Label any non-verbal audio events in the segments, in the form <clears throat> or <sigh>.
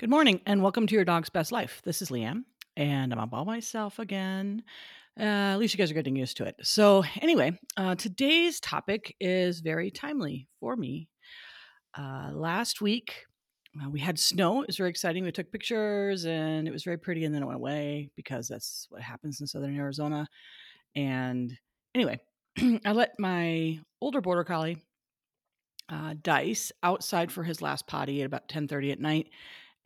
Good morning and welcome to your dog's best life. This is Liam and I'm all by myself again. Uh, at least you guys are getting used to it. So, anyway, uh, today's topic is very timely for me. Uh, last week, uh, we had snow. It was very exciting. We took pictures and it was very pretty, and then it went away because that's what happens in southern Arizona. And anyway, <clears throat> I let my older border collie uh, Dice outside for his last potty at about 10:30 at night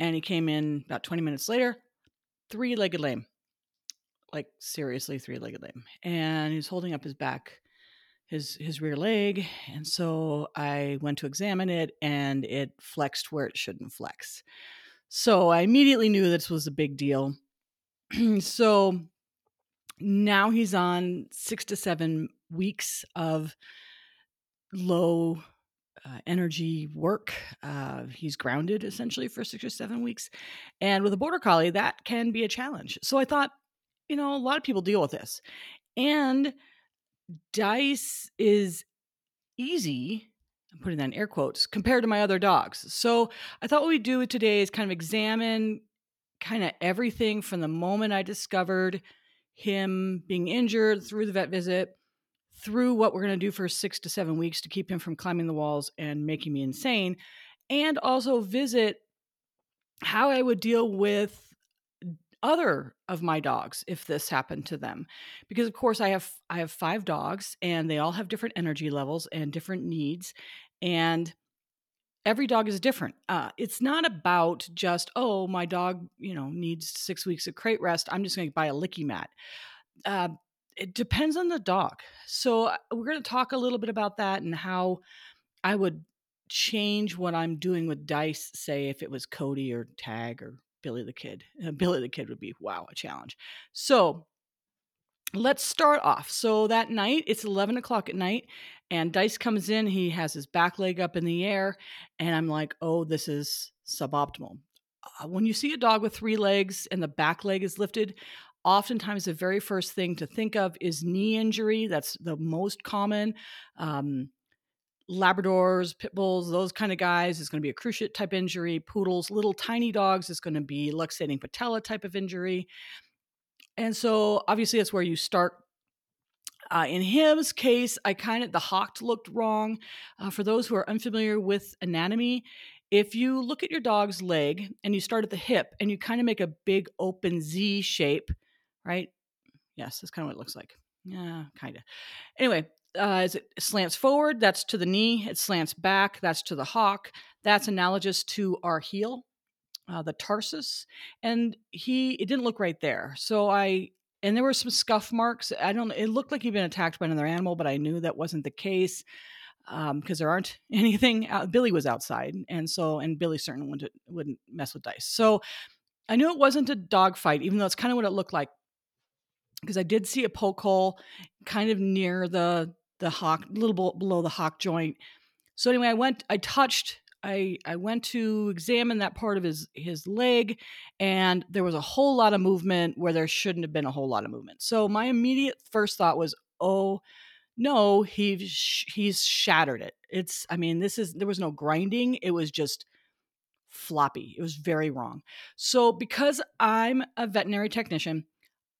and he came in about 20 minutes later, three legged lame. Like seriously three legged lame. And he was holding up his back, his his rear leg. And so I went to examine it and it flexed where it shouldn't flex. So I immediately knew this was a big deal. <clears throat> so now he's on six to seven weeks of low uh, energy work. Uh, he's grounded essentially for six or seven weeks. And with a border collie, that can be a challenge. So I thought, you know, a lot of people deal with this. And Dice is easy. I'm putting that in air quotes compared to my other dogs. So I thought what we'd do today is kind of examine kind of everything from the moment I discovered him being injured through the vet visit through what we're going to do for six to seven weeks to keep him from climbing the walls and making me insane, and also visit how I would deal with other of my dogs if this happened to them. Because of course i have i have five dogs and they all have different energy levels and different needs and every dog is different. Uh, it's not about just oh my dog you know needs six weeks of crate rest. I'm just going to buy a licky mat. Uh, it depends on the dog. So uh, we're going to talk a little bit about that and how I would change what I'm doing with dice. Say if it was Cody or Tag or Billy the Kid. Uh, Billy the Kid would be wow a challenge. So let's start off. So that night, it's 11 o'clock at night, and Dice comes in. He has his back leg up in the air, and I'm like, oh, this is suboptimal. Uh, when you see a dog with three legs and the back leg is lifted, oftentimes the very first thing to think of is knee injury. That's the most common. Um, Labradors, pit bulls, those kind of guys is going to be a cruciate type injury. Poodles, little tiny dogs is going to be luxating patella type of injury. And so obviously that's where you start. Uh, in him's case, I kind of the hock looked wrong. Uh, for those who are unfamiliar with anatomy, if you look at your dog's leg and you start at the hip and you kind of make a big open Z shape, right? Yes, that's kind of what it looks like. Yeah, kind of. Anyway, uh, as it slants forward, that's to the knee. It slants back, that's to the hock. That's analogous to our heel, uh, the tarsus. And he, it didn't look right there. So I, and there were some scuff marks. I don't, it looked like he'd been attacked by another animal, but I knew that wasn't the case because um, there aren't <laughs> anything. Out, Billy was outside, and so and Billy certainly wouldn't wouldn't mess with dice. So I knew it wasn't a dog fight, even though it's kind of what it looked like because I did see a poke hole kind of near the the hock, a little below the hock joint. So anyway, I went, I touched, I I went to examine that part of his his leg, and there was a whole lot of movement where there shouldn't have been a whole lot of movement. So my immediate first thought was, oh no, he's he's shattered it. It's, I mean, this is there was no grinding. It was just floppy. It was very wrong. So because I'm a veterinary technician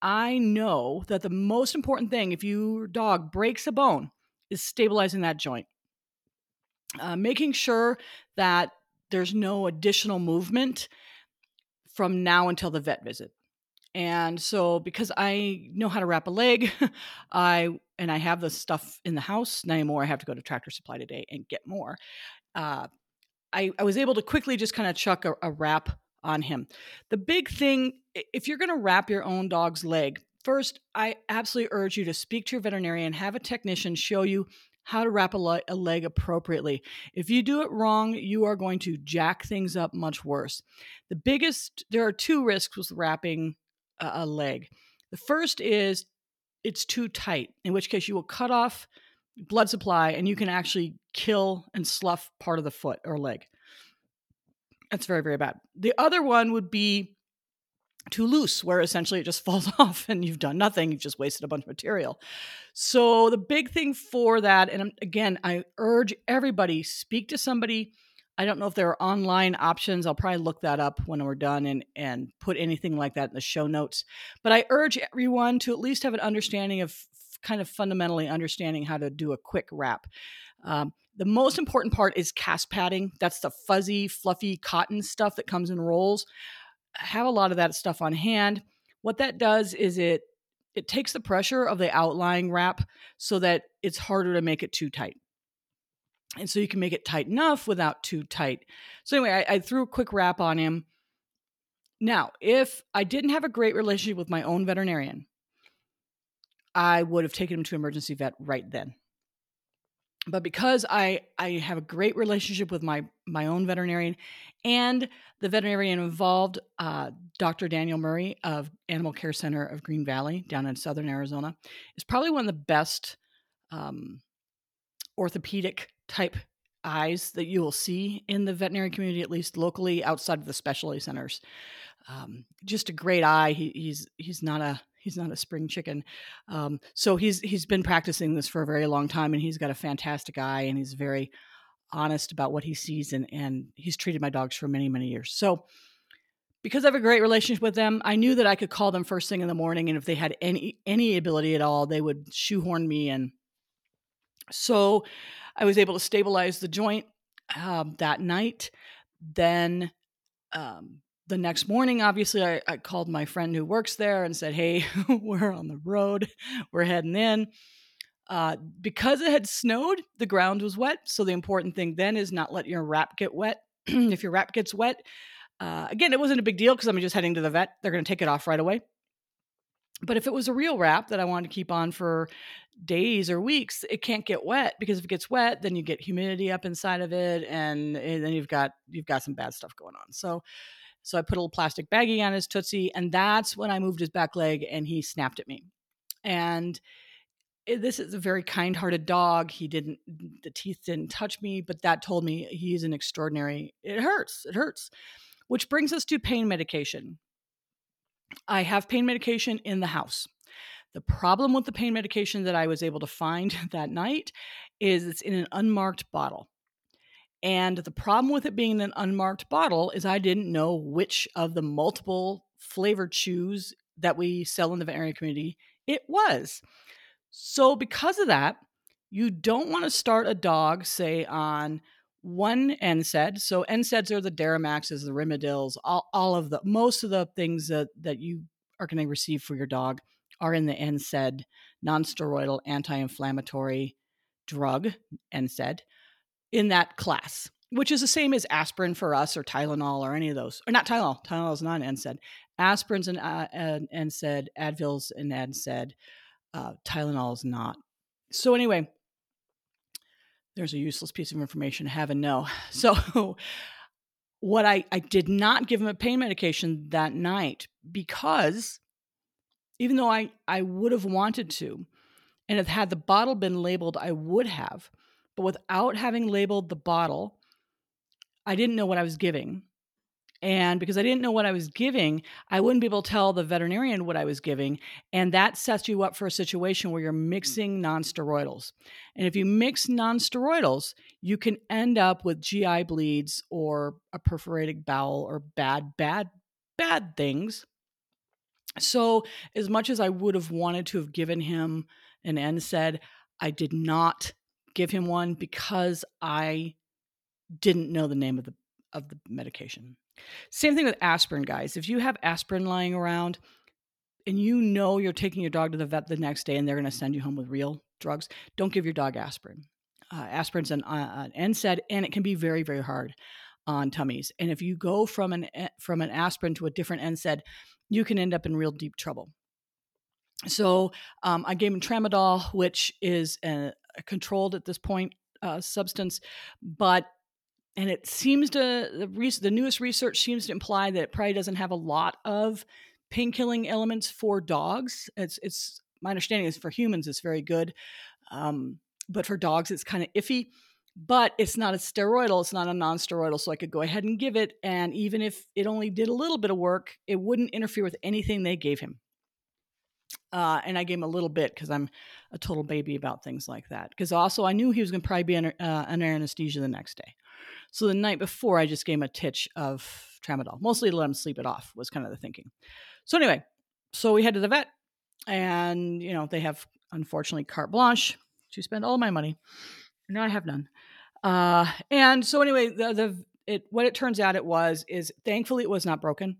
I know that the most important thing if your dog breaks a bone is stabilizing that joint. Uh, making sure that there's no additional movement from now until the vet visit. And so because I know how to wrap a leg, <laughs> I and I have the stuff in the house. Not anymore. I have to go to Tractor Supply today and get more. Uh, I, I was able to quickly just kind of chuck a, a wrap on him. The big thing, if you're going to wrap your own dog's leg, first, I absolutely urge you to speak to your veterinarian, have a technician show you how to wrap a, le- a, leg appropriately. If you do it wrong, you are going to jack things up much worse. The biggest, there are two risks with wrapping a, a leg. The first is it's too tight, in which case you will cut off blood supply and you can actually kill and slough part of the foot or leg. That's very, very bad. The other one would be too loose, where essentially it just <laughs> falls off and you've done nothing. You've just wasted a bunch of material. So, the big thing for that, and again, I urge everybody speak to somebody I don't know if there are online options. I'll probably look that up when we're done and and put anything like that in the show notes. But I urge everyone to at least have an understanding of kind of fundamentally understanding how to do a quick wrap. Um, the most important part is cast padding. That's the fuzzy, fluffy cotton stuff that comes in rolls. I Have a lot of that stuff on hand. What that does is it it takes the pressure of the outlying wrap so that it's harder to make it too tight. And so you can make it tight enough without too tight. So anyway, I, I threw a quick wrap on him. Now, if I didn't have a great relationship with my own veterinarian, I would have taken him to emergency vet right then but because I I have a great relationship with my my own veterinarian and the veterinarian involved, uh, Dr. Daniel Murray of Animal Care Center of Green Valley down in southern Arizona, is probably one of the best um, orthopedic type eyes that you will see in the veterinary community, at least locally outside of the specialty centers. Um, just a great eye. He, he's he's not a he's not a spring chicken. Um, so he's he's been practicing this for a very long time, and he's got a fantastic eye, and he's very honest about what he sees, and and he's treated my dogs for many many years. So because I have a great relationship with them, I knew that I could call them first thing in the morning, and if they had any any ability at all, they would shoehorn me in. So I was able to stabilize the joint um, that night. Then um, the next morning, obviously, I, I, called my friend who works there and said, Hey, <laughs> we're on the road, we're heading in. Uh, because it had snowed, the ground was wet. So the important thing then is not let your wrap get wet. <clears throat> if your wrap gets wet, uh, again, it wasn't a big deal because I'm just heading to the vet. They're going to take it off right away. But if it was a real wrap that I wanted to keep on for days or weeks, it can't get wet because if it gets wet, then you get humidity up inside of it, and, and then you've got you've got some bad stuff going on. So so I put a little plastic baggie on his Tootsie, and that's when I moved his back leg and he snapped at me. And eh, this is a very kind hearted dog. He didn't, mm, the teeth didn't touch me, but that told me he's an extraordinary, it hurts, it hurts. Which brings us to pain medication. I have pain medication in the house. The problem with the pain medication that I was able to find <laughs> that night is it's in an unmarked bottle. And the problem with it being an unmarked bottle is I didn't know which of the multiple flavor chews that we sell in the veterinary community it was. So, because of that, you don't want to start a dog, say, on one NSAID. So, NSAIDs are the Deramaxes, the Rimadyls, all, all of the, most of the things that, that you are going to receive for your dog are in the NSAID, nonsteroidal anti inflammatory drug, NSAID in that class, which is the same as aspirin for us or Tylenol or any of those. Or not Tylenol. Tylenol is not an NSAID. Aspirin's an, uh, an NSAID. Advil's an NSAID. Uh, Tylenol is not. So anyway, there's a useless piece of information have and know. <laughs> So what I, I did not give him a pain medication that night because even though I, I would have wanted to, and if had the bottle been labeled, I would have – but without having labeled the bottle, I didn't know what I was giving. And because I didn't know what I was giving, I wouldn't be able to tell the veterinarian what I was giving. And that sets you up for a situation where you're hmm. mixing nonsteroidals. And if you mix nonsteroidals, you can end up with GI bleeds or a perforated bowel or bad, bad, bad things. So, as much as I would have wanted to have given him an NSAID, I did not give him one because I didn't know the name of the of the medication. Same thing with aspirin, guys. If you have aspirin lying around and you know you're taking your dog to the vet the next day and they're going to send you home with real drugs, don't give your dog aspirin. Uh, aspirin's an, uh, an NSAID, and it can be very, very hard on tummies. And if you go from an from an aspirin to a different NSAID, you can end up in real deep trouble. So um, I gave him tramadol, which is a, controlled at this point uh, substance, but and it seems to the, re- the newest research seems to imply that it probably doesn't have a lot of pain killing elements for dogs. It's it's my understanding is for humans it's very good, um, but for dogs it's kind of iffy. But it's not a steroidal, it's not a non-steroidal, so I could go ahead and give it. And even if it only did a little bit of work, it wouldn't interfere with anything they gave him. Uh, and I gave him a little bit because I'm a total baby about things like that. Because also I knew he was going to probably be under, uh, under anesthesia the next day. So the night before, I just gave him a titch of tramadol, mostly to let him sleep it off, was kind of the thinking. So anyway, so we head to the vet, and you know they have unfortunately carte blanche to spend all my money. Now I have none. Uh, and so anyway, the the it what it turns out it was is thankfully it was not broken.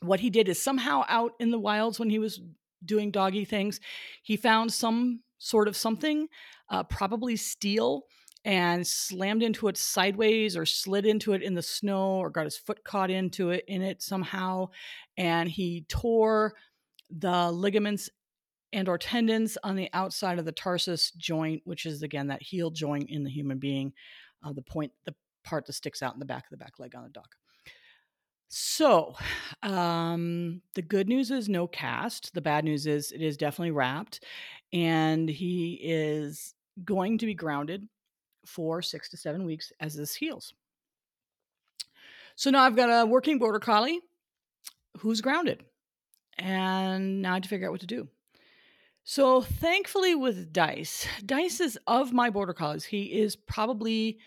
What he did is somehow out in the wilds when he was doing doggy things, he found some sort of something, uh, probably steel, and slammed into it sideways or slid into it in the snow or got his foot caught into it in it somehow, and he tore the ligaments and or tendons on the outside of the tarsus joint, which is again that heel joint in the human being, uh, the point, the part that sticks out in the back of the back leg on the dog. So, um, the good news is no cast. The bad news is it is definitely wrapped, and he is going to be grounded for six to seven weeks as this heals. So now I've got a working border collie who's grounded, and now I have to figure out what to do. So thankfully, with Dice, Dice is of my border collies. He is probably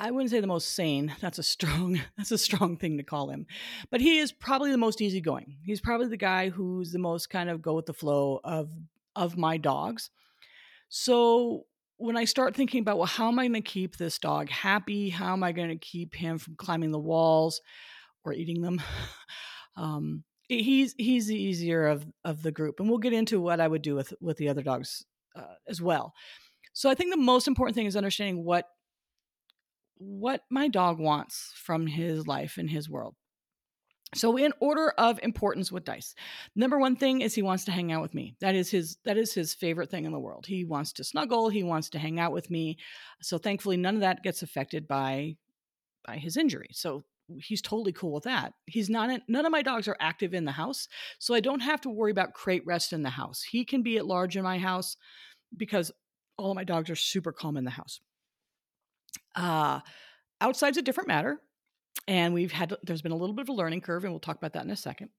I wouldn't say the most sane. <laughs> That's a strong <laughs> that's a strong thing to call him. But he is probably the most easygoing. He's probably the guy who's the most kind of go with the flow of of my dogs. So when I start thinking about well, how am I going to keep this dog happy? How am I going to keep him from climbing the walls or eating them? <laughs> um, he's he's the easier of of the group, and we'll get into what I would do with with the other dogs uh, as well. So I think the most important thing is understanding what what my dog wants from his life and his world. So in order of importance with Dice. Number 1 thing is he wants to hang out with me. That is his that is his favorite thing in the world. He wants to snuggle, he wants to hang out with me. So thankfully none of that gets affected by by his injury. So he's totally cool with that. He's not none of my dogs are active in the house, so I don't have to worry about crate rest in the house. He can be at large in my house because all of my dogs are super calm in the house. Uh, outside's a different matter. And we've had, there's been a little bit of a learning curve, and we'll talk about that in a second.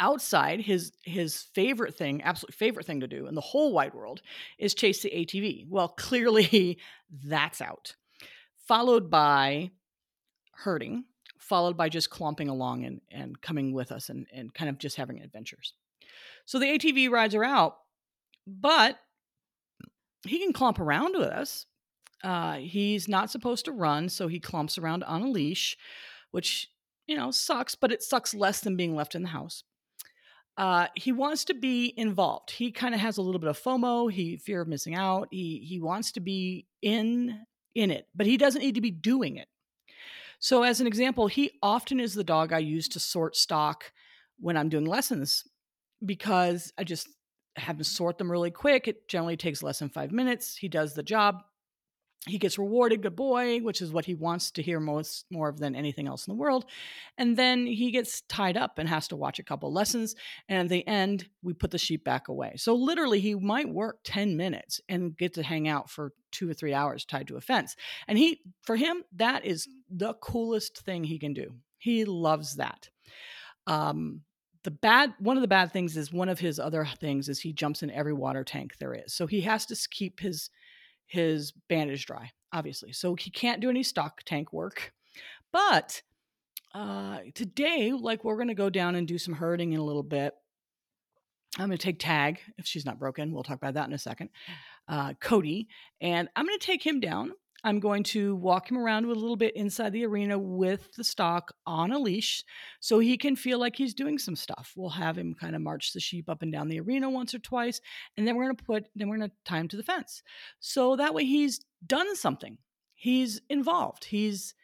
Outside, his his favorite thing, absolute favorite thing to do in the whole wide world is chase the ATV. Well, <laughs> clearly that's out. Followed by herding, followed by just clomping along and, and coming with us and, and kind of just having adventures. So the ATV rides are out, but he can clomp around with us uh, he's not supposed to run, so he clumps around on a leash, which, you know, sucks, but it sucks less than being left in the house. Uh, he wants to be involved. He kind of has a little bit of FOMO, he fear of missing out. He he wants to be in in it, but he doesn't need to be doing it. So as an example, he often is the dog I use to sort stock when I'm doing lessons because I just have to sort them really quick. It generally takes less than 5 minutes. He does the job he gets rewarded good boy which is what he wants to hear most more of than anything else in the world. And then he gets tied up and has to watch a couple lessons and at the end we put the sheep back away. So literally he might work 10 minutes and get to hang out for two or three hours tied to a fence. And he for him that is the coolest thing he can do. He loves that. Um the bad one of the bad things is one of his other things is he jumps in every water tank there is. So he has to keep his his bandage dry, obviously. So he can't do any stock tank work. But uh, today, like we're going to go down and do some herding in a little bit. I'm going to take Tag if she's not broken. We'll talk about that in a second. Uh, Cody, and I'm going to take him down I'm going to walk him around a little bit inside the arena with the stock on a leash so he can feel like he's doing some stuff. We'll have him kind of march the sheep up and down the arena once or twice, and then we're going to put, then we're going to tie him to the fence. So that way he's done something. He's involved. He's,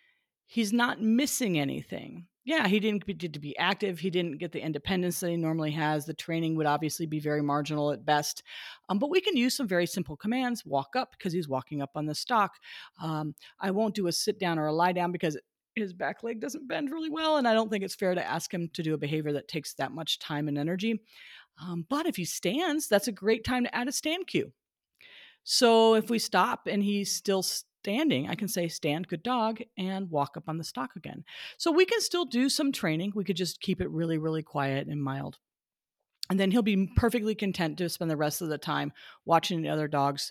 he's not missing anything yeah, he didn't get to be active. He didn't get the independence that he normally has. The training would obviously be very marginal at best. Um, but we can use some very simple commands. Walk up because he's walking up on the stock. Um, I won't do a sit down or a lie down because his back leg doesn't bend really well. And I don't think it's fair to ask him to do a behavior that takes that much time and energy. Um, but if he stands, that's a great time to add a stand cue. So if we stop and he's still standing, I can say stand, good dog, and walk up on the stock again. So we can still do some training. We could just keep it really, really quiet and mild. And then he'll be perfectly content to spend the rest of the time watching the other dogs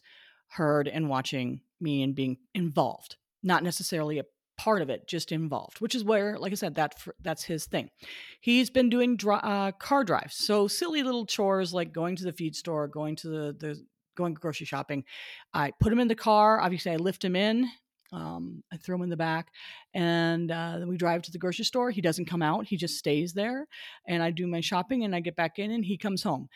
herd and watching me and being involved. not necessarily a part of it, just involved, which is where, like I said, that that's his thing. He's been doing uh, car drives, so silly little chores like going to the feed store, going to the the going grocery shopping. I put him in the car. Obviously, I lift him in. Um, I throw him in the back, and uh, then we drive to the grocery store. He doesn't come out; he just stays there. And I do my shopping, and I get back in, and he comes home.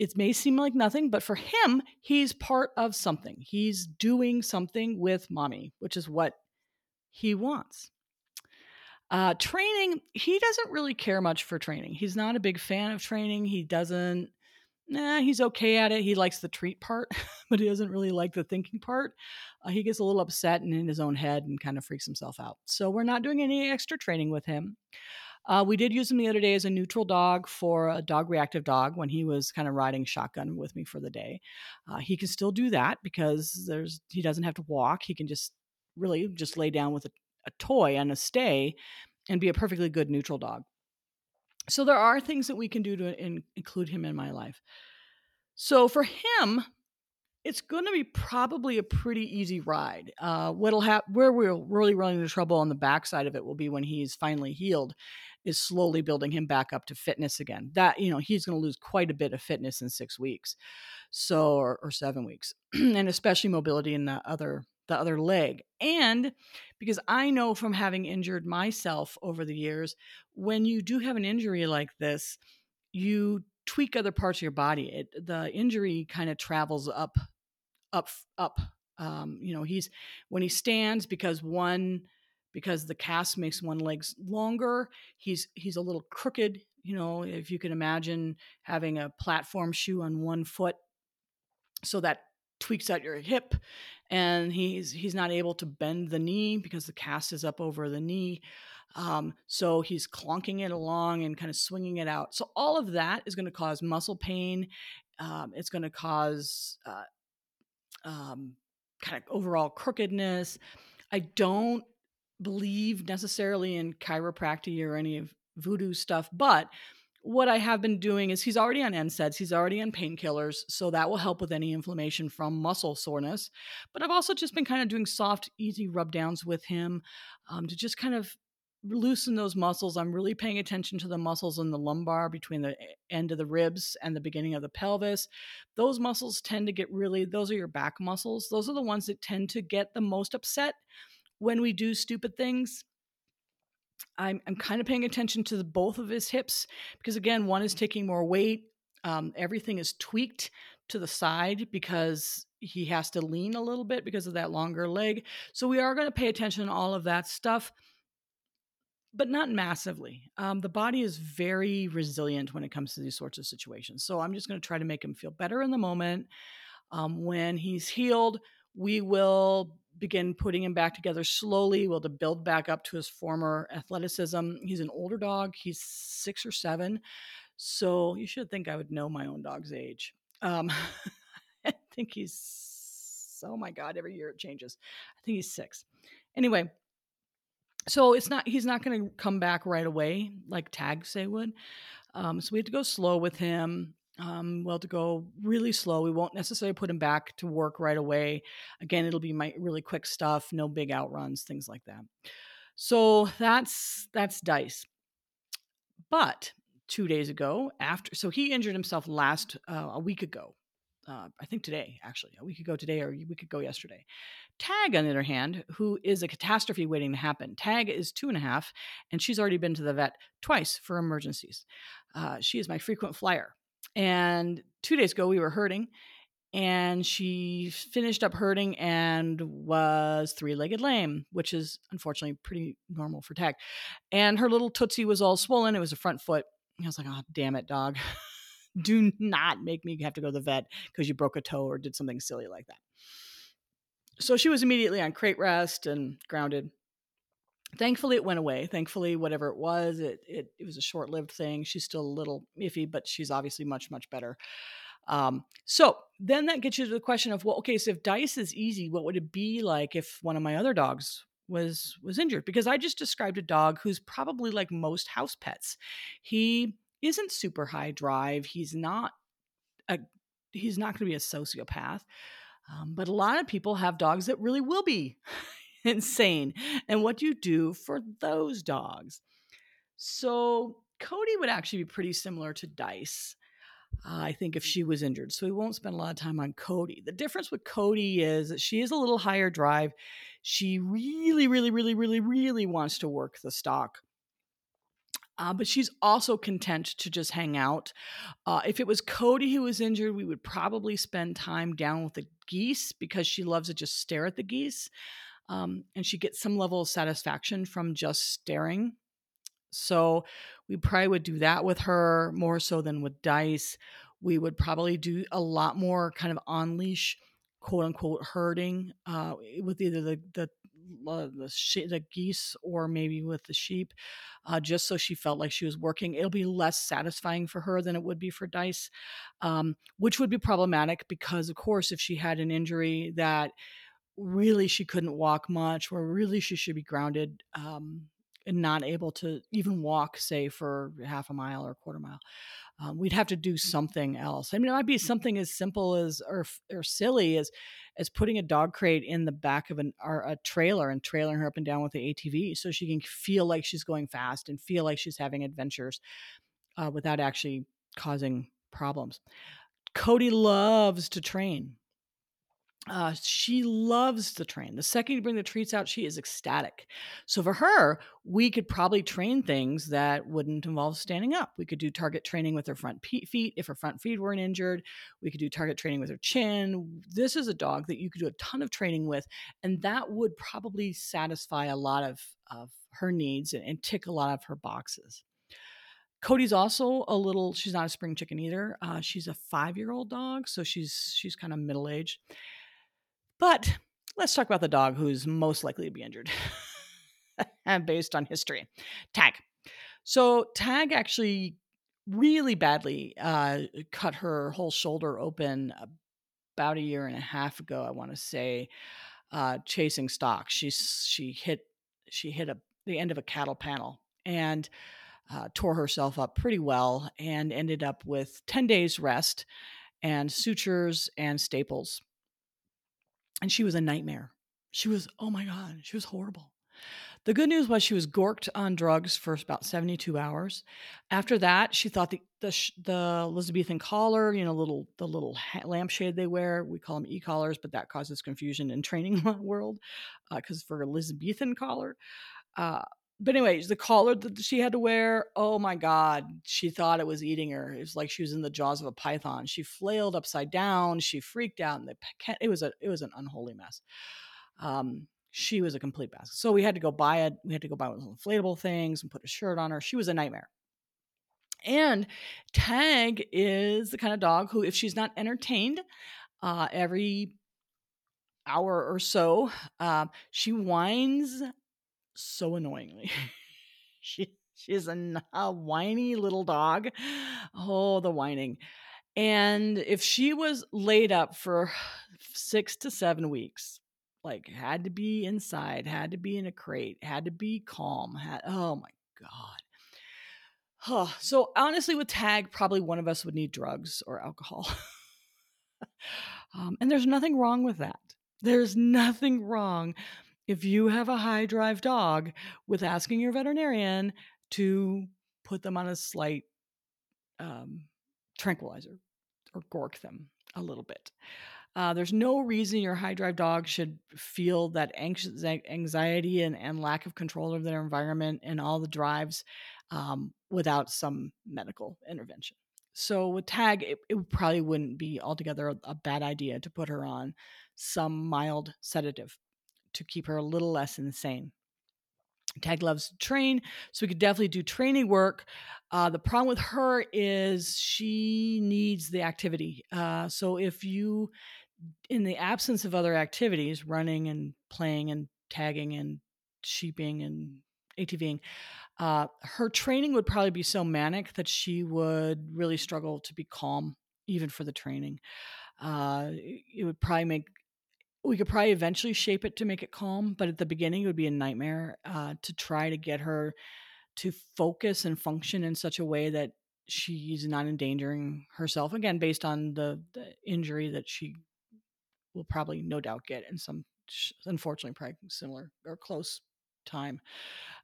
It may seem like nothing, but for him, he's part of something. He's doing something with mommy, which is what he wants. Uh, training, he doesn't really care much for training. He's not a big fan of training. He doesn't, nah, he's okay at it. He likes the treat part, <laughs> but he doesn't really like the thinking part. Uh, he gets a little upset and in his own head and kind of freaks himself out. So we're not doing any extra training with him. Uh, we did use him the other day as a neutral dog for a dog reactive dog when he was kind of riding shotgun with me for the day. Uh, he can still do that because there's he doesn't have to walk. He can just really just lay down with a, a toy and a stay and be a perfectly good neutral dog. So there are things that we can do to in, include him in my life. So for him, it's going to be probably a pretty easy ride. Uh, what'll happen, where we'll really run into trouble on the backside of it will be when he's finally healed, is slowly building him back up to fitness again. That you know he's going to lose quite a bit of fitness in six weeks, so or, or seven weeks, <clears throat> and especially mobility in the other the other leg. And because I know from having injured myself over the years, when you do have an injury like this, you tweak other parts of your body. It, the injury kind of travels up, up, up. Um, you know, he's when he stands because one because the cast makes one leg longer. He's he's a little crooked. You know, if you can imagine having a platform shoe on one foot, so that tweaks out your hip and he's he's not able to bend the knee because the cast is up over the knee um, so he's clunking it along and kind of swinging it out. So all of that is going to cause muscle pain um, it's going to cause uh, um, kind of overall crookedness. I don't believe necessarily in chiropractic or any of voodoo stuff but what I have been doing is he's already on NSAIDs, he's already on painkillers, so that will help with any inflammation from muscle soreness. But I've also just been kind of doing soft, easy rub downs with him um, to just kind of loosen those muscles. I'm really paying attention to the muscles in the lumbar between the end of the ribs and the beginning of the pelvis. Those muscles tend to get really, those are your back muscles. Those are the ones that tend to get the most upset when we do stupid things I'm, I'm kind of paying attention to the, both of his hips because, again, one is taking more weight. Um, everything is tweaked to the side because he has to lean a little bit because of that longer leg. So we are going to pay attention to all of that stuff, but not massively. Um, the body is very resilient when it comes to these sorts of situations. So I'm just going to try to make him feel better in the moment. Um, when he's healed, we will begin putting him back together slowly. We'll to build back up to his former athleticism. He's an older dog. He's six or seven. So you should think I would know my own dog's age. Um, <laughs> I think he's, oh my God, every year it changes. I think he's six. Anyway, so it's not, he's not going to come back right away like Tag say would. Um, so we had to go slow with him um, well to go really slow. We won't necessarily put him back to work right away. Again, it'll be my really quick stuff, no big outruns, things like that. So that's that's Dice. But two days ago, after so he injured himself last uh, a week ago. Uh, I think today, actually, a week ago today or a week ago yesterday. Tag, on the other hand, who is a catastrophe waiting to happen. Tag is two and a half, and she's already been to the vet twice for emergencies. Uh, she is my frequent flyer. And two days ago, we were herding, and she finished up herding and was three legged lame, which is unfortunately pretty normal for tag. And her little Tootsie was all swollen. It was a front foot. I was like, oh, damn it, dog. <laughs> Do not make me have to go to the vet because you broke a toe or did something silly like that. So she was immediately on crate rest and grounded thankfully it went away. Thankfully whatever it was it, it, it was a short-lived thing. She's still a little iffy but she's obviously much much better. Um, so then that gets you to the question of well okay so if dice is easy what would it be like if one of my other dogs was was injured? Because i just described a dog who's probably like most house pets. He isn't super high drive. He's not a he's not going to be a sociopath. Um, but a lot of people have dogs that really will be <laughs> <laughs> insane. And what do you do for those dogs? So Cody would actually be pretty similar to Dice. Uh, I think if she was injured. So we won't spend a lot of time on Cody. The difference with Cody is that she is a little higher drive. She really, really, really, really, really wants to work the stock. Uh, but she's also content to just hang out. Uh, if it was Cody who was injured, we would probably spend time down with the geese because she loves to just stare at the geese. Um, and she gets some level of satisfaction from just staring. So we probably would do that with her more so than with Dice. We would probably do a lot more kind of on leash, quote unquote, herding uh, with either the the uh, the, the geese or maybe with the sheep, uh, just so she felt like she was working. It'll be less satisfying for her than it would be for Dice, um, which would be problematic because, of course, if she had an injury that really she couldn't walk much where really she should be grounded um, and not able to even walk, say, for half a mile or a quarter mile. Um, we'd have to do something else. I mean, it might be something as simple as or or silly as as putting a dog crate in the back of an or a trailer and trailing her up and down with the ATV so she can feel like she's going fast and feel like she's having adventures uh, without actually causing problems. Cody loves to train. Uh, she loves the train. The second you bring the treats out, she is ecstatic. So for her, we could probably train things that wouldn't involve standing up. We could do target training with her front feet if her front feet weren't injured. We could do target training with her chin. This is a dog that you could do a ton of training with, and that would probably satisfy a lot of, of her needs and, and tick a lot of her boxes. Cody's also a little. She's not a spring chicken either. Uh, she's a five-year-old dog, so she's she's kind of middle-aged. But let's talk about the dog who's most likely to be injured <laughs> based on history. Tag. So, Tag actually really badly uh, cut her whole shoulder open about a year and a half ago, I want to say, uh, chasing stock. She, she hit she hit a, the end of a cattle panel and uh, tore herself up pretty well and ended up with 10 days rest and sutures and staples and she was a nightmare. She was, oh my God, she was horrible. The good news was she was gorked on drugs for about 72 hours. After that, she thought the the, the Elizabethan collar, you know, little the little lampshade they wear, we call them e-collars, but that causes confusion in training <laughs> world because uh, for Elizabethan collar, uh, but anyways, the collar that she had to wear, oh my God, she thought it was eating her. It was like she was in the jaws of a python. She flailed upside down. She freaked out, and the it was a it was an unholy mess. Um, she was a complete mess. So we had to go buy it. We had to go buy one inflatable things and put a shirt on her. She was a nightmare. And Tag is the kind of dog who, if she's not entertained, uh, every hour or so, uh, she whines so annoyingly. <laughs> she she's a, a whiny little dog. Oh, the whining. And if she was laid up for <sighs> six to seven weeks, like had to be inside, had to be in a crate, had to be calm, had oh my god. Huh. So honestly, with tag, probably one of us would need drugs or alcohol. <laughs> um, and there's nothing wrong with that. There's nothing wrong if you have a high drive dog with asking your veterinarian to put them on a slight um, tranquilizer or gork them a little bit. Uh, there's no reason your high drive dog should feel that anxious anxiety and, and lack of control of their environment and all the drives um, without some medical intervention. So with tag, it, it probably wouldn't be altogether a, a bad idea to put her on some mild sedative to keep her a little less insane. Tag loves to train, so we could definitely do training work. Uh, the problem with her is she needs the activity. Uh, so if you, in the absence of other activities, running and playing and tagging and sheeping and ATVing, uh, her training would probably be so manic that she would really struggle to be calm even for the training. Uh, it would probably make we could probably eventually shape it to make it calm, but at the beginning it would be a nightmare uh, to try to get her to focus and function in such a way that she's not endangering herself. Again, based on the, the injury that she will probably no doubt get in some unfortunately, probably similar or close time.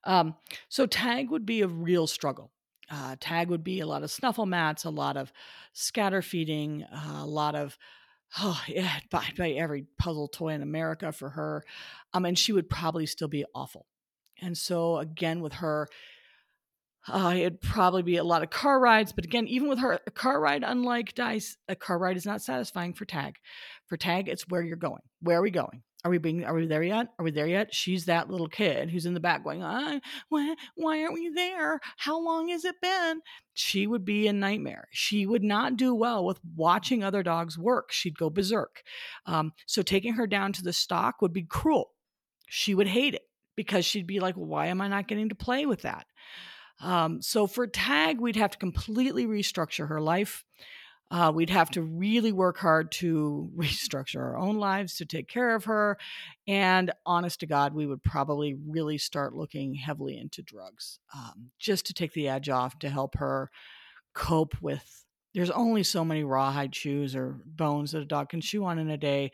Um, so tag would be a real struggle. Uh, tag would be a lot of snuffle mats, a lot of scatter feeding, uh, a lot of oh yeah, buy, buy every puzzle toy in America for her. Um, and she would probably still be awful. And so again, with her, uh, it'd probably be a lot of car rides. But again, even with her, a car ride, unlike Dice, a car ride is not satisfying for Tag. For Tag, it's where you're going. Where are we going? Are we being? Are we there yet? Are we there yet? She's that little kid who's in the back going, uh, why, why aren't we there? How long has it been? She would be a nightmare. She would not do well with watching other dogs work. She'd go berserk. Um, so taking her down to the stock would be cruel. She would hate it because she'd be like, why am I not getting to play with that? Um, so for Tag, we'd have to completely restructure her life. Uh, we'd have to really work hard to <laughs> restructure our own lives to take care of her. And honest to God, we would probably really start looking heavily into drugs um, just to take the edge off to help her cope with. There's only so many rawhide shoes or bones that a dog can chew on in a day.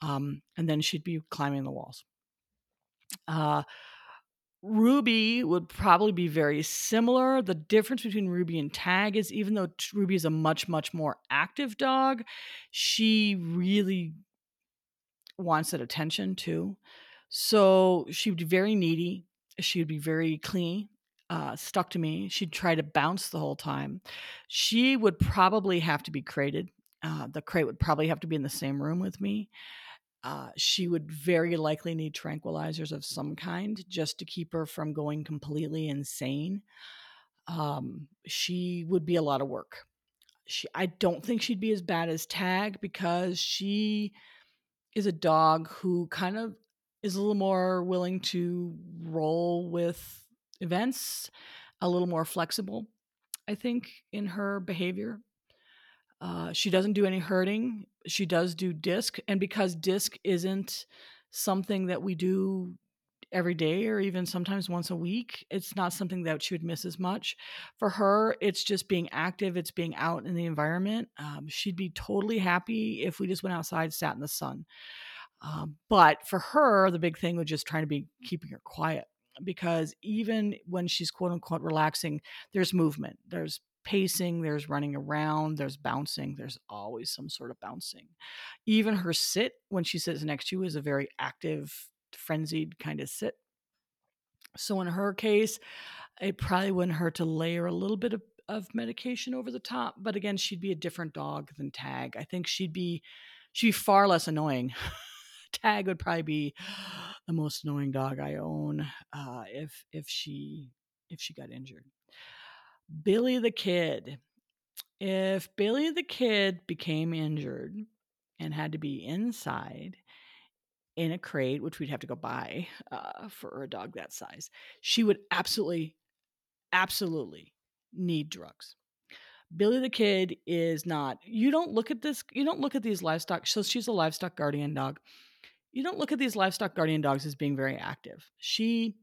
Um, and then she'd be climbing the walls. Uh, Ruby would probably be very similar. The difference between Ruby and Tag is even though Ruby is a much, much more active dog, she really wants that attention too. So she would be very needy. She would be very clingy, uh, stuck to me. She'd try to bounce the whole time. She would probably have to be crated. Uh, the crate would probably have to be in the same room with me. Uh, she would very likely need tranquilizers of some kind just to keep her from going completely insane. Um, she would be a lot of work. She, I don't think she'd be as bad as Tag because she is a dog who kind of is a little more willing to roll with events, a little more flexible, I think, in her behavior. Uh, she doesn't do any herding. She does do disc. And because disc isn't something that we do every day or even sometimes once a week, it's not something that she would miss as much. For her, it's just being active, it's being out in the environment. Um, she'd be totally happy if we just went outside, sat in the sun. Um, but for her, the big thing was just trying to be keeping her quiet because even when she's quote unquote relaxing, there's movement, there's pacing, there's running around, there's bouncing, there's always some sort of bouncing. Even her sit when she sits next to you is a very active, frenzied kind of sit. So in her case, it probably wouldn't hurt to layer a little bit of, of medication over the top. But again, she'd be a different dog than Tag. I think she'd be she'd be far less annoying. <laughs> Tag would probably be the most annoying dog I own uh, if if she if she got injured. Billy the Kid. If Billy the Kid became injured and had to be inside in a crate, which we'd have to go buy uh, for a dog that size, she would absolutely, absolutely need drugs. Billy the Kid is not, you don't look at this, you don't look at these livestock, so she's a livestock guardian dog. You don't look at these livestock guardian dogs as being very active. She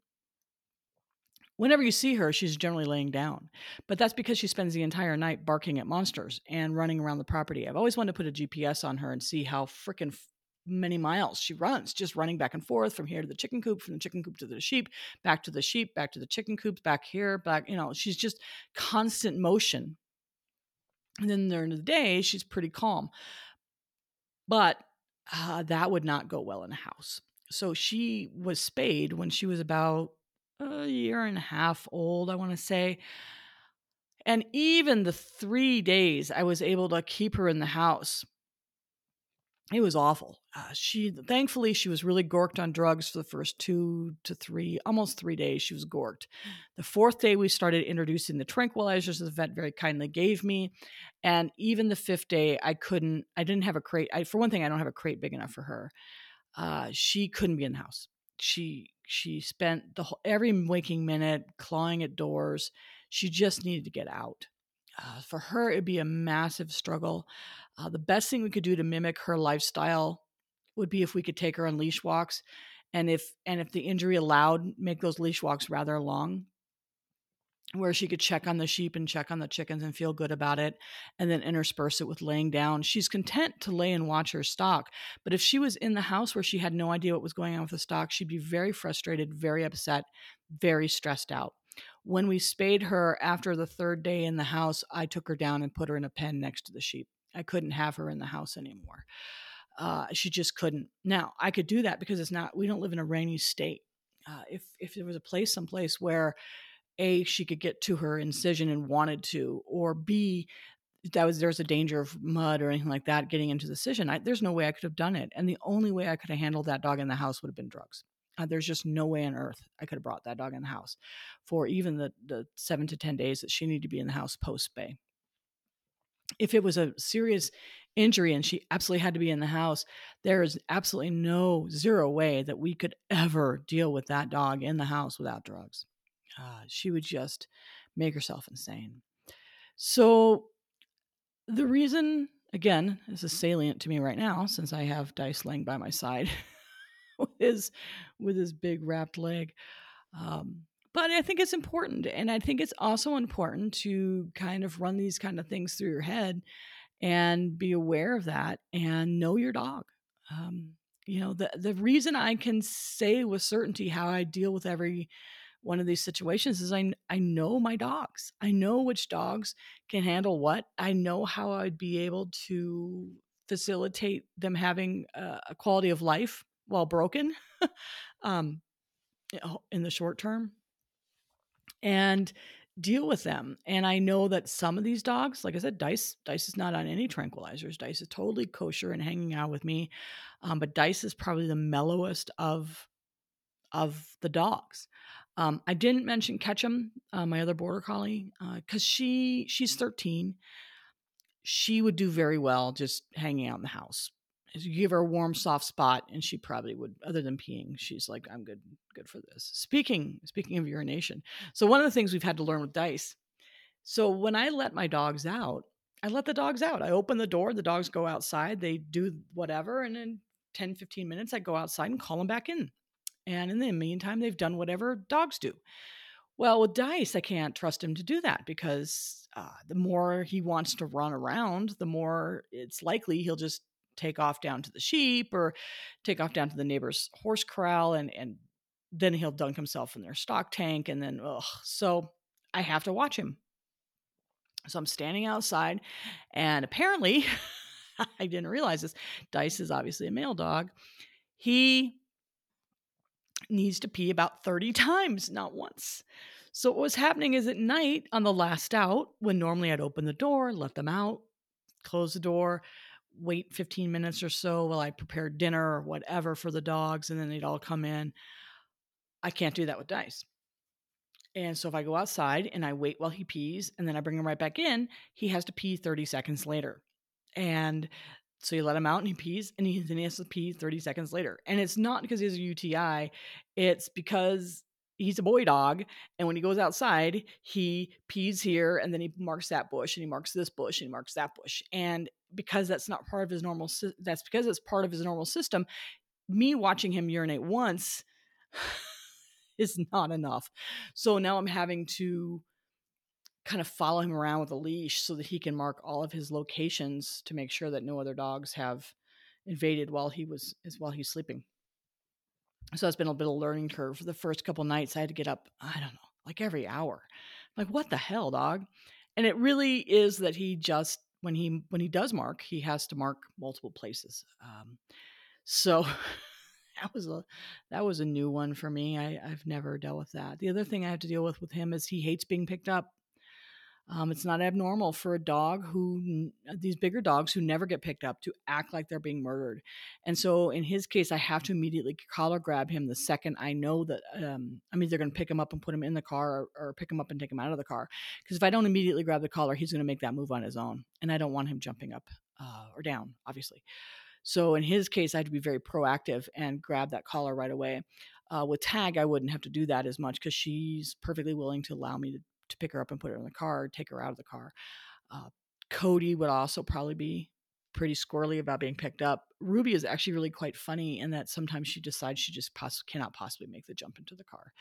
Whenever you see her, she's generally laying down. But that's because she spends the entire night barking at monsters and running around the property. I've always wanted to put a GPS on her and see how freaking many miles she runs, just running back and forth from here to the chicken coop, from the chicken coop to the sheep, back to the sheep, back to the chicken coops, back here, back, you know, she's just constant motion. And then during the day, she's pretty calm. But uh, that would not go well in a house. So she was spayed when she was about a year and a half old, I want to say. And even the three days I was able to keep her in the house, it was awful. Uh, she thankfully she was really gorked on drugs for the first two to three, almost three days. She was gorked. The fourth day we started introducing the tranquilizers the vet very kindly gave me, and even the fifth day I couldn't. I didn't have a crate. I, for one thing, I don't have a crate big enough for her. Uh, she couldn't be in the house. She she spent the whole, every waking minute clawing at doors. She just needed to get out. Uh, for her, it'd be a massive struggle. Uh, the best thing we could do to mimic her lifestyle would be if we could take her on leash walks, and if and if the injury allowed, make those leash walks rather long. Where she could check on the sheep and check on the chickens and feel good about it and then intersperse it with laying down. She's content to lay and watch her stock. But if she was in the house where she had no idea what was going on with the stock, she'd be very frustrated, very upset, very stressed out. When we spayed her after the third day in the house, I took her down and put her in a pen next to the sheep. I couldn't have her in the house anymore. Uh, she just couldn't. Now I could do that because it's not. We don't live in a rainy state. Uh, if if there was a place, someplace where a she could get to her incision and wanted to or b that was there's a danger of mud or anything like that getting into the incision. I, there's no way i could have done it and the only way i could have handled that dog in the house would have been drugs. Uh, there's just no way on earth i could have brought that dog in the house for even the the seven to ten days that she needed to be in the house post bay if it was a serious injury and she absolutely had to be in the house, there is absolutely no zero way that we could ever deal with that dog in the house without drugs uh, she would just make herself insane. So, the reason, again, this is salient to me right now since I have Dice laying by my side <laughs> with, his, with his big wrapped leg. Um, but I think it's important. And I think it's also important to kind of run these kind of things through your head and be aware of that and know your dog. Um, you know, the, the reason I can say with certainty how I deal with every one of these situations is I I know my dogs. I know which dogs can handle what. I know how I'd be able to facilitate them having a, quality of life while broken <laughs> um, in the short term and deal with them. And I know that some of these dogs, like I said, Dice, Dice is not on any tranquilizers. Dice is totally kosher and hanging out with me. Um, but Dice is probably the mellowest of of the dogs. Um, I didn't mention Ketchum, uh, my other border collie, because uh, she she's 13. She would do very well just hanging out in the house. You give her a warm, soft spot, and she probably would. Other than peeing, she's like, "I'm good, good for this." Speaking speaking of urination, so one of the things we've had to learn with Dice. So when I let my dogs out, I let the dogs out. I open the door, the dogs go outside, they do whatever, and in 10, 15 minutes, I go outside and call them back in. And in the meantime, they've done whatever dogs do. Well, with Dice, I can't trust him to do that because uh, the more he wants to run around, the more it's likely he'll just take off down to the sheep or take off down to the neighbor's horse corral and, and then he'll dunk himself in their stock tank. And then, ugh. So I have to watch him. So I'm standing outside, and apparently, <laughs> I didn't realize this. Dice is obviously a male dog. He needs to pee about 30 <laughs> times, not once. So, what was happening is at night on the last out, when normally I'd open the door, let them out, close the door, wait 15 minutes or so while I prepared dinner or whatever for the dogs, and then they'd all come in. I can't do that with Dice. And so if I go outside and I wait while he pees and then I bring him right back in, he has to pee 30 seconds later. And so you let him out and he pees, and he, then he has to pee 30 seconds later. And it's not because he has a UTI, it's because he's a boy dog. And when he goes outside, he pees here and then he marks that bush and he marks this bush and he marks that bush. And because that's not part of his normal, that's because it's part of his normal system. Me watching him urinate once <sighs> is not enough. So now I'm having to kind of follow him around with a leash so that he can mark all of his locations to make sure that no other dogs have invaded while he was as while he's sleeping. So it's been a bit of a learning curve. For the first couple nights, I had to get up, I don't know, like every hour. I'm like, what the hell, dog? And it really is that he just when he when he does mark, he has to mark multiple places. Um, so <laughs> that was a that was a new one for me. I, I've never dealt with that. The other thing I have to deal with with him is he hates being picked up. Um, it's not abnormal for a dog who, uh, these bigger dogs who never get picked up, to act like they're being murdered. And so in his case, I have to immediately collar grab him the second I know that um, I'm either going to pick him up and put him in the car or, or pick him up and take him out of the car. Because if I don't immediately grab the collar, he's going to make that move on his own. And I don't want him jumping up uh, or down, obviously. So in his case, I had to be very proactive and grab that collar right away. Uh, with Tag, I wouldn't have to do that as much because she's perfectly willing to allow me to to pick her up and put her in the car, take her out of the car. Uh, Cody would also probably be pretty squirrely about being picked up. Ruby is actually really quite funny in that sometimes she decides she just poss- cannot possibly make the jump into the car.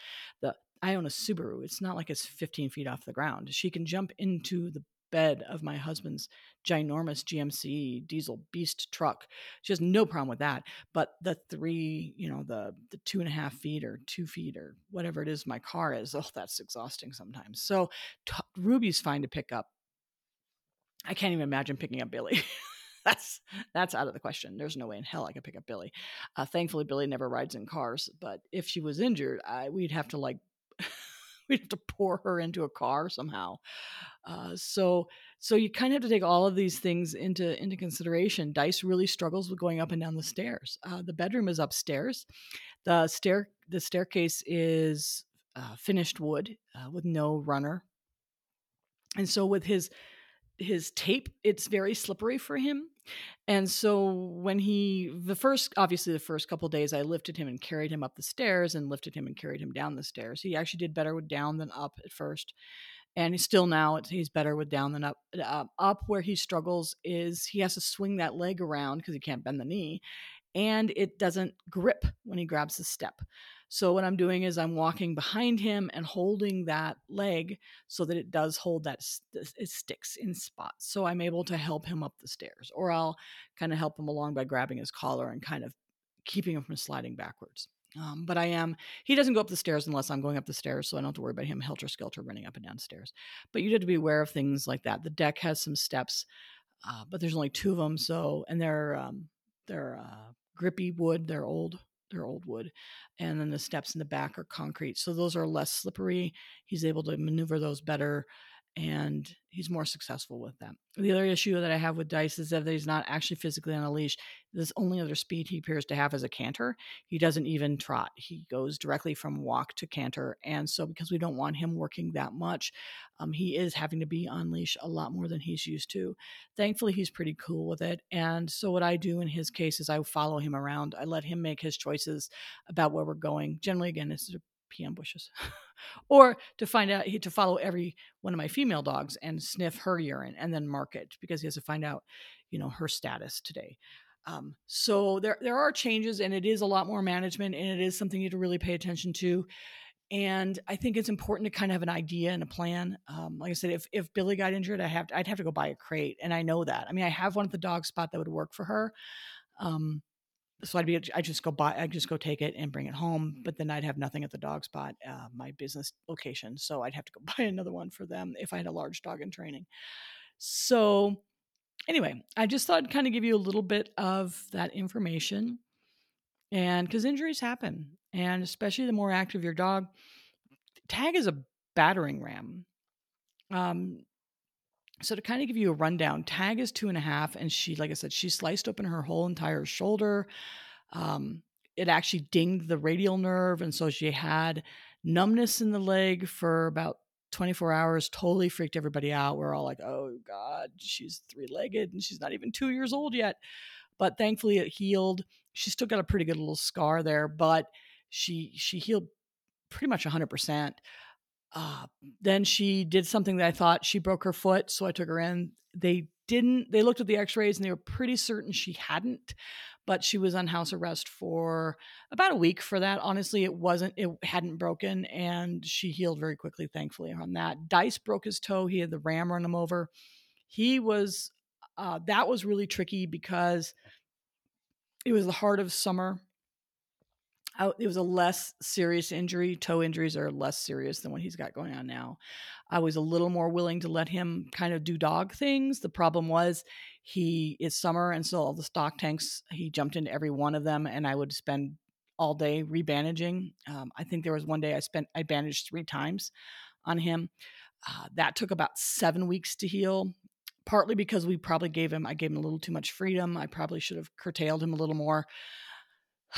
The I own a Subaru. It's not like it's 15 feet off the ground. She can jump into the bed of my husband's ginormous GMC diesel beast truck. She has no problem with that. But the three, you know, the the two and a half feet or two feet or whatever it is my car is, <laughs> oh, that's exhausting sometimes. So t- Ruby's fine to pick up. I can't even imagine picking up Billy. <laughs> that's that's out of the question. There's no way in hell I could pick up Billy. Uh, thankfully, Billy never rides in cars. But if she was injured, I, we'd have to like <laughs> we'd have to pour her into a car somehow. Uh, so so you kind of have to take all of these things into into consideration. Dice really struggles with going up and down the stairs. Uh, the bedroom is upstairs. The stair the staircase is uh, finished wood uh, with no runner, and so with his his tape it's very slippery for him and so when he the first obviously the first couple days i lifted him and carried him up the stairs and lifted him and carried him down the stairs. He actually did better with down than up at first. And he's still now he's better with down than up uh, up. Where he struggles is he has to swing that leg around because he can't bend the knee and it doesn't grip when he grabs the step so what I'm doing is I'm walking behind him and holding that leg so that it does hold that it sticks in spots. So I'm able to help him up the stairs, or I'll kind of help him along by grabbing his collar and kind of keeping him from sliding backwards. Um, but I am, he doesn't go up the stairs unless I'm going up the stairs, so I don't have to worry about him helter skelter running up and down stairs. But you have to be aware of things like that. The deck has some steps, uh, but there's only two of them. So, and they're, um, they're uh, grippy wood, they're old they're old wood and then the steps in the back are concrete so those are less slippery. He's able to maneuver those better and he's more successful with them. The other issue that I have with Dice is that he's not actually physically on a leash. This only other speed he appears to have is a canter. He doesn't even trot. He goes directly from walk to canter. And so, because we don't want him working that much, um, he is having to be on leash a lot more than he's used to. Thankfully, he's pretty cool with it. And so, what I do in his case is I follow him around. I let him make his choices about where we're going. Generally, again, it's PM bushes. <laughs> or to find out to follow every one of my female dogs and sniff her urine and then mark it because he has to find out you know her status today um, so there there are changes and it is a lot more management and it is something you have to really pay attention to and I think it's important to kind of have an idea and a plan. Um, like I said, if if Billy got injured, I have to, I'd have to go buy a crate, and I know that. I mean, I have one at the dog spot that would work for her, um, so I'd be I just go buy I just go take it and bring it home, but then I'd have nothing at the dog spot, uh, my business location. So I'd have to go <laughs> buy another one for them if I had a large dog in training. So anyway, I just thought I'd kind of give you a little bit of that information, and because injuries happen, and especially the more active your dog, tag is a battering ram. Um, so to kind of give you a rundown, Tag is two and a half, and she, like I said, she sliced open her whole entire shoulder. Um, it actually dinged the radial nerve, and so she had numbness in the leg for about 24 hours. Totally freaked everybody out. We're all like, "Oh God, she's three-legged, and she's not even two years old yet." But thankfully, it healed. She still got a pretty good little scar there, but she she healed pretty much 100 percent. Uh, then she did something that I thought she broke her foot, so I took her in. They didn't. They looked at the X-rays and they were pretty certain she hadn't, but she was on house arrest for about a week for that. Honestly, it wasn't. It hadn't broken, and she healed very quickly, thankfully. On that, Dice broke his toe. He had the ram run him over. He was. Uh, that was really tricky because it was the heart of summer it was a less serious injury. Toe injuries are less serious than what he's got going on now. I was a little more willing to let him kind of do dog things. The problem was he is summer, and so all the stock tanks, he jumped into every one of them, and I would spend all day rebandaging. Um, I think there was one day I spent I bandaged three times on him. Uh, that took about seven weeks to heal partly because we probably gave him I gave him a little too much freedom. I probably should have curtailed him a little more.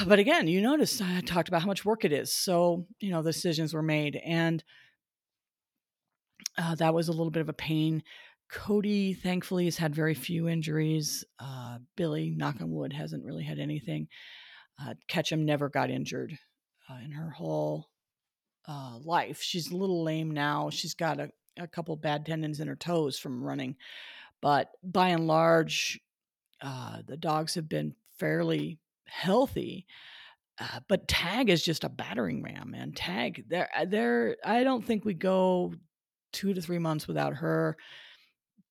But again, you notice I talked about how much work it is. So, you know, decisions were made. And uh, that was a little bit of a pain. Cody, thankfully, has had very few injuries. Uh, Billy, knock on wood, hasn't really had anything. Uh, Ketchum never got injured uh, in her whole uh, life. She's a little lame now. She's got a, a couple bad tendons in her toes from running. But by and large, uh, the dogs have been fairly healthy. Uh, but Tag is just a battering ram, man. Tag, there, there. I don't think we go two to three months without her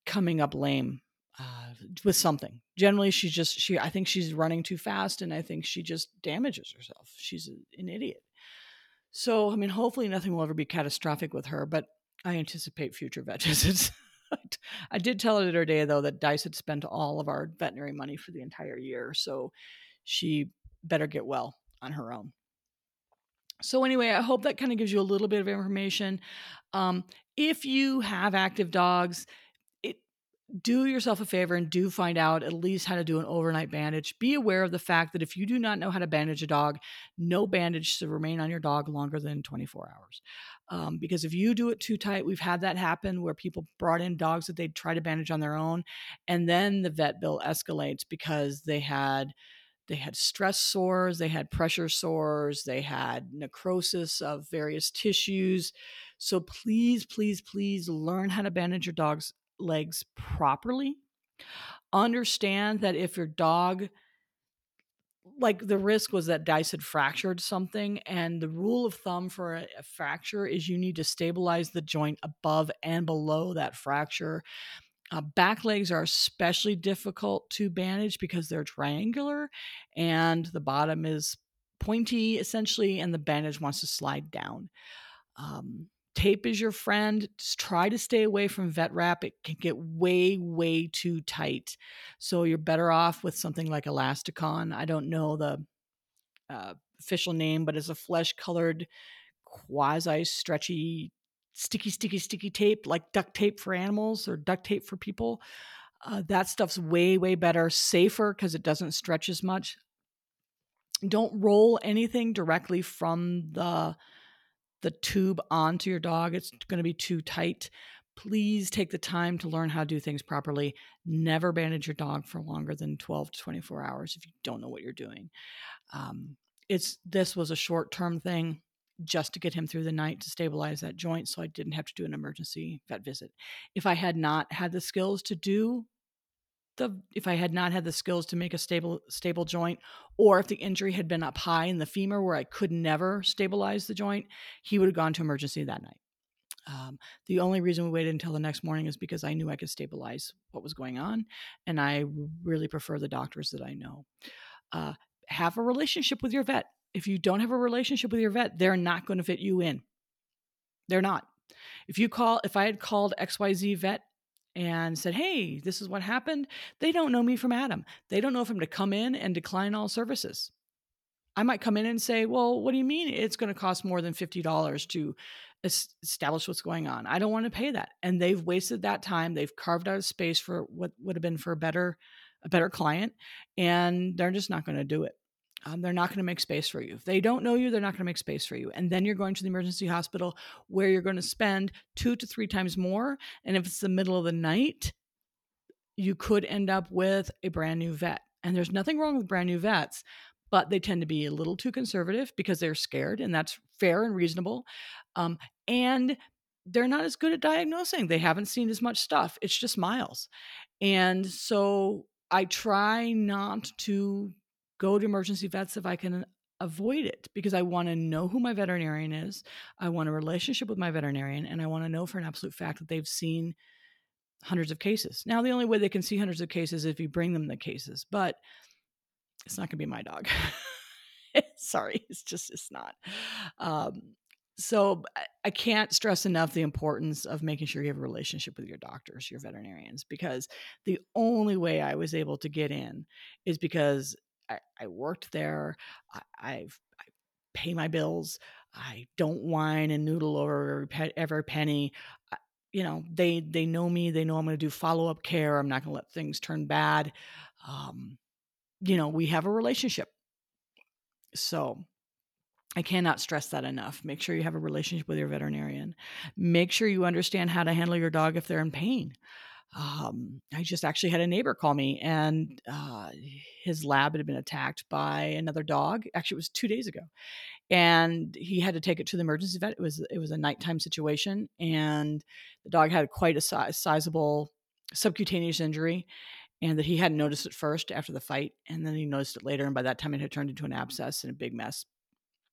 coming up lame uh, with something. Generally, she's just she. I think she's running too fast, and I think she just damages herself. She's an idiot. So, I mean, hopefully, nothing will ever be catastrophic with her. But I anticipate future vet <laughs> visits. I did tell her the other day though, that Dice had spent all of our veterinary money for the entire year, so she better get well on her own. So, anyway, I hope that kind of gives you a little bit of information. Um, if you have active dogs, do yourself a favor and do find out at least how to do an overnight bandage. Be aware of the fact that if you do not know how to bandage a dog, no bandage should remain on your dog longer than 24 hours. Um, because if you do it too tight, we've had that happen where people brought in dogs that they'd try to bandage on their own, and then the vet bill escalates because they had they had stress sores, they had pressure sores, they had necrosis of various tissues. So please, please, please learn how to bandage your dog's legs properly. Understand that if your dog, like the risk was that Dice had fractured something, and the rule of thumb for a, a fracture is you need to stabilize the joint above and below that fracture. Uh, back legs are especially difficult to bandage because they're triangular and the bottom is pointy essentially, and the bandage wants to slide down. Um, tape is your friend. Just try to stay away from vet wrap. It can get way, way too tight. So you're better off with something like Elastikon. I don't know the uh, official name, but it's a flesh colored, quasi stretchy, sticky, sticky, sticky tape, like duct tape for animals or duct tape for people. Uh, that stuff's way, way better, safer because it doesn't stretch as much. Don't roll anything directly from the the tube onto your dog. It's going to be too tight. Please take the time to learn how to do things properly. Never bandage your dog for longer than 12 to 24 hours if you don't know what you're doing. Um, it's this was a short term thing just to get him through the night to stabilize that joint so I didn't have to do an emergency vet visit. If I had not had the skills to do the if I had not had the skills to make a stable stable joint, or if the injury had been up high in the femur where I could never stabilize the joint, he would have gone to emergency that night. Um, the only reason we waited until the next morning is because I knew I could stabilize what was going on, and I really prefer the doctors that I know. Uh, have a relationship with your vet. If you don't have a relationship with your vet, they're not going to fit you in. They're not. If you call, if I had called XYZ vet and said, Hey, this is what happened. They don't know me from Adam. They don't know if I'm to come in and decline all services. I might come in and say, Well, what do you mean it's going to cost more than $50 to establish what's going on? I don't want to pay that. And they've wasted that time. They've carved out a space for what would have been for a better, a better client, and they're just not going to do it. Um, they're not going to make space for you. If they don't know you, they're not going to make space for you. And then you're going to the emergency hospital where you're going to spend two to three times more. And if it's the middle of the night, you could end up with a brand new vet. And there's nothing wrong with brand new vets, but they tend to be a little too conservative because they're scared, and that's fair and reasonable. Um, and they're not as good at diagnosing. They haven't seen as much stuff. It's just miles. And so I try not to go to emergency vets if I can avoid it because I want to know who my veterinarian is. I want a relationship with my veterinarian and I want to know for an absolute fact that they've seen hundreds of cases. Now, the only way they can see hundreds of cases is if you bring them the cases, but it's not going to be my dog. <laughs> Sorry, it's just, it's not. Um, so I can't stress enough the importance of making sure you have a relationship with your doctors, your veterinarians, because the only way I was able to get in is because I, I worked there. I, I've I pay my bills. I don't whine and noodle over every penny. I, you know, they they know me. They know I'm going to do follow up care. I'm not going to let things turn bad. Um, you know, we have a relationship. So I cannot stress that enough. Make sure you have a relationship with your veterinarian. Make sure you understand how to handle your dog if they're in pain um, I just actually had a neighbor call me, and uh, his lab had been attacked by another dog. Actually, it was two days ago, and he had to take it to the emergency vet. It was it was a nighttime situation, and the dog had quite a size, sizable subcutaneous injury, and that he hadn't noticed it first after the fight, and then he noticed it later, and by that time it had turned into an abscess and a big mess.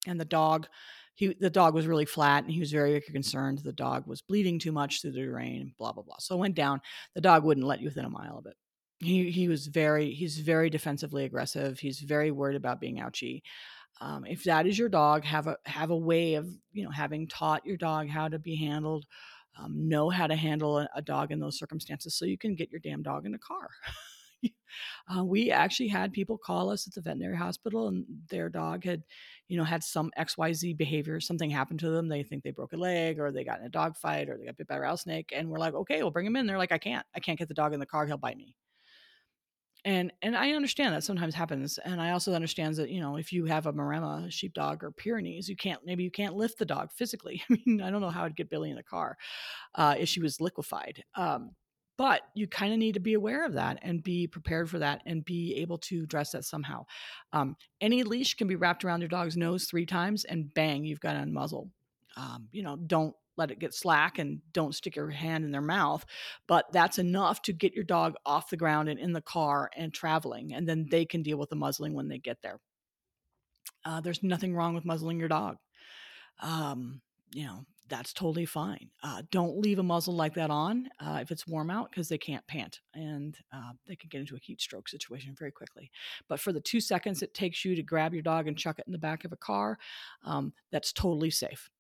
And the dog, he the dog was really flat, and he was very concerned. The dog was bleeding too much through the rain, blah blah blah. So I went down. The dog wouldn't let you within a mile of it. He he was very he's very defensively aggressive. He's very worried about being ouchy. Um, if that is your dog, have a have a way of you know having taught your dog how to be handled um, know how to handle a, a, dog in those circumstances so you can get your damn dog in a car. <laughs> uh, we actually had people call us at the veterinary hospital and their dog had, you know, had some XYZ behavior. Something happened to them. They think they broke a leg or they got in a dog fight or they got bit by a rattlesnake. And we're like, okay, we'll bring him in. They're like, I can't. I can't get the dog in the car. He'll bite me and and I understand that sometimes happens, and I also understand that you know if you have a Maremma sheepdog or Pyrenees, you can't maybe you can't lift the dog physically. <laughs> I mean, I don't know how I'd get Billy in the car uh, if she was liquefied. Um, but you kind of need to be aware of that and be prepared for that and be able to address that somehow. Um, any leash can be wrapped around your dog's nose three times, and bang, you've got a muzzle. Um, you know, don't let it get slack and don't stick your hand in their mouth. But that's enough to get your dog off the ground and in the car and traveling. And then they can deal with the muzzling when they get there. Uh, there's nothing wrong with muzzling your dog. Um, you know, that's totally fine. Uh, don't leave a muzzle like that on uh, if it's warm out because they can't pant and uh, they can get into a heat stroke situation very quickly. But for the two seconds it takes you to grab your dog and chuck it in the back of a car, um, that's totally safe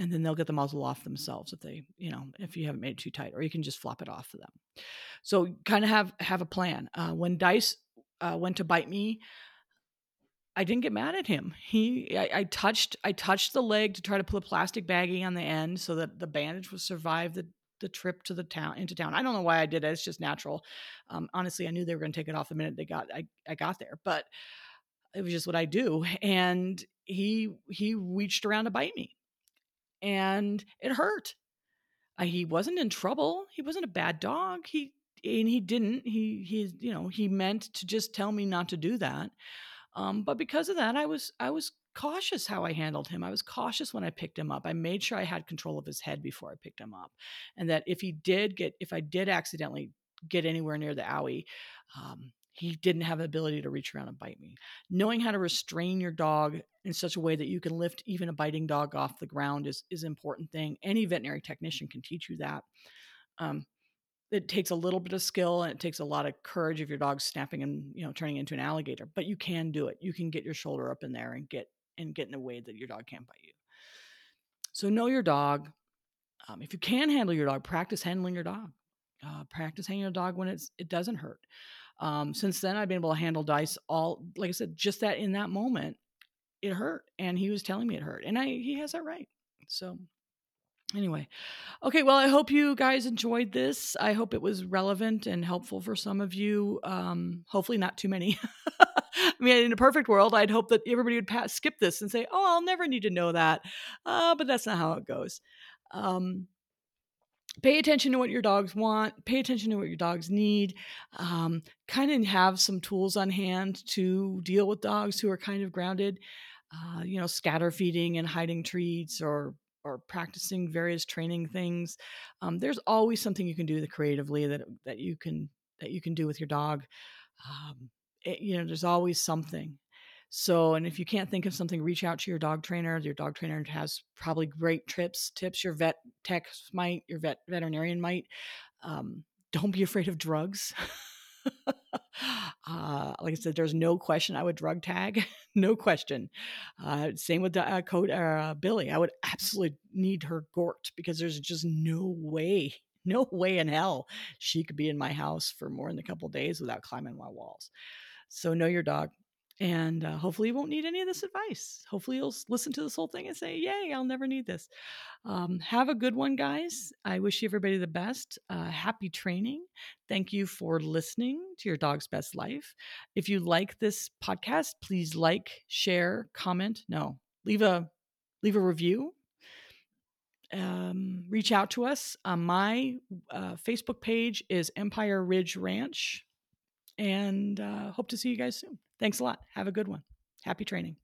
and then they'll get the muzzle off themselves if they you know if you haven't made it too tight or you can just flop it off for them so kind of have have a plan uh, when dice uh, went to bite me i didn't get mad at him he I, I, touched i touched the leg to try to put a plastic baggie on the end so that the bandage would survive the the trip to the town into town i don't know why i did it it's just natural um, honestly i knew they were going to take it off the minute they got I, I got there but it was just what i do and he he reached around to bite me and it hurt. He wasn't in trouble. He wasn't a bad dog. He and he didn't. He he you know he meant to just tell me not to do that. Um, but because of that, I was I was cautious how I handled him. I was cautious when I picked him up. I made sure I had control of his head before I picked him up, and that if he did get if I did accidentally get anywhere near the owie, um, he didn't have the ability to reach around and bite me. Knowing how to restrain your dog in such a way that you can lift even a biting dog off the ground is is an important thing. Any veterinary technician can teach you that. Um, it takes a little bit of skill and it takes a lot of courage if your dog's snapping and you know turning into an alligator, but you can do it. You can get your shoulder up in there and get and get in a way that your dog can't bite you. So know your dog. Um, if you can handle your dog, practice handling your dog. Uh, practice handling your dog when it's it doesn't hurt. Um, since then, I've been able to handle dice all, like I said, just that in that moment, it hurt, and he was telling me it hurt, and I he has that right. So anyway okay well i hope you guys enjoyed this. I hope it was relevant and helpful for some of you um hopefully not too many. <laughs> I mean in a perfect world i'd hope that everybody would pass, skip this and say oh i'll never need to know that. Uh, but that's not how it goes. Um pay attention to what your dogs want pay attention to what your dogs need um, kind of have some tools on hand to deal with dogs who are kind of grounded uh, you know scatter feeding and hiding treats or or practicing various training things um, there's always something you can do creatively that that you can that you can do with your dog um, it, you know there's always something so, and if you can't think of something, reach out to your dog trainer. Your dog trainer has probably great trips, tips. Your vet tech might, your vet veterinarian might. Um, don't be afraid of drugs. <laughs> uh, like I said, there's no question I would drug tag, <laughs> <laughs> no question. Uh, same with uh, code uh, Billy. I would absolutely need her gorked because there's just no way, <laughs> no way in hell she could be in my house for more than a couple days without climbing my walls. So know your dog. And uh, hopefully, you won't need any of this advice. Hopefully, you'll listen to this whole thing and say, Yay, I'll never need this. Um, have a good one, guys. I wish you everybody the best. Uh, happy training. Thank you for listening to Your Dog's Best Life. If you like this podcast, please like, share, comment. No, leave a leave a review. Um, reach out to us. Uh, my uh, Facebook page is Empire Ridge Ranch, and uh, hope to see you guys soon. Thanks a lot. Have a good one. Happy training.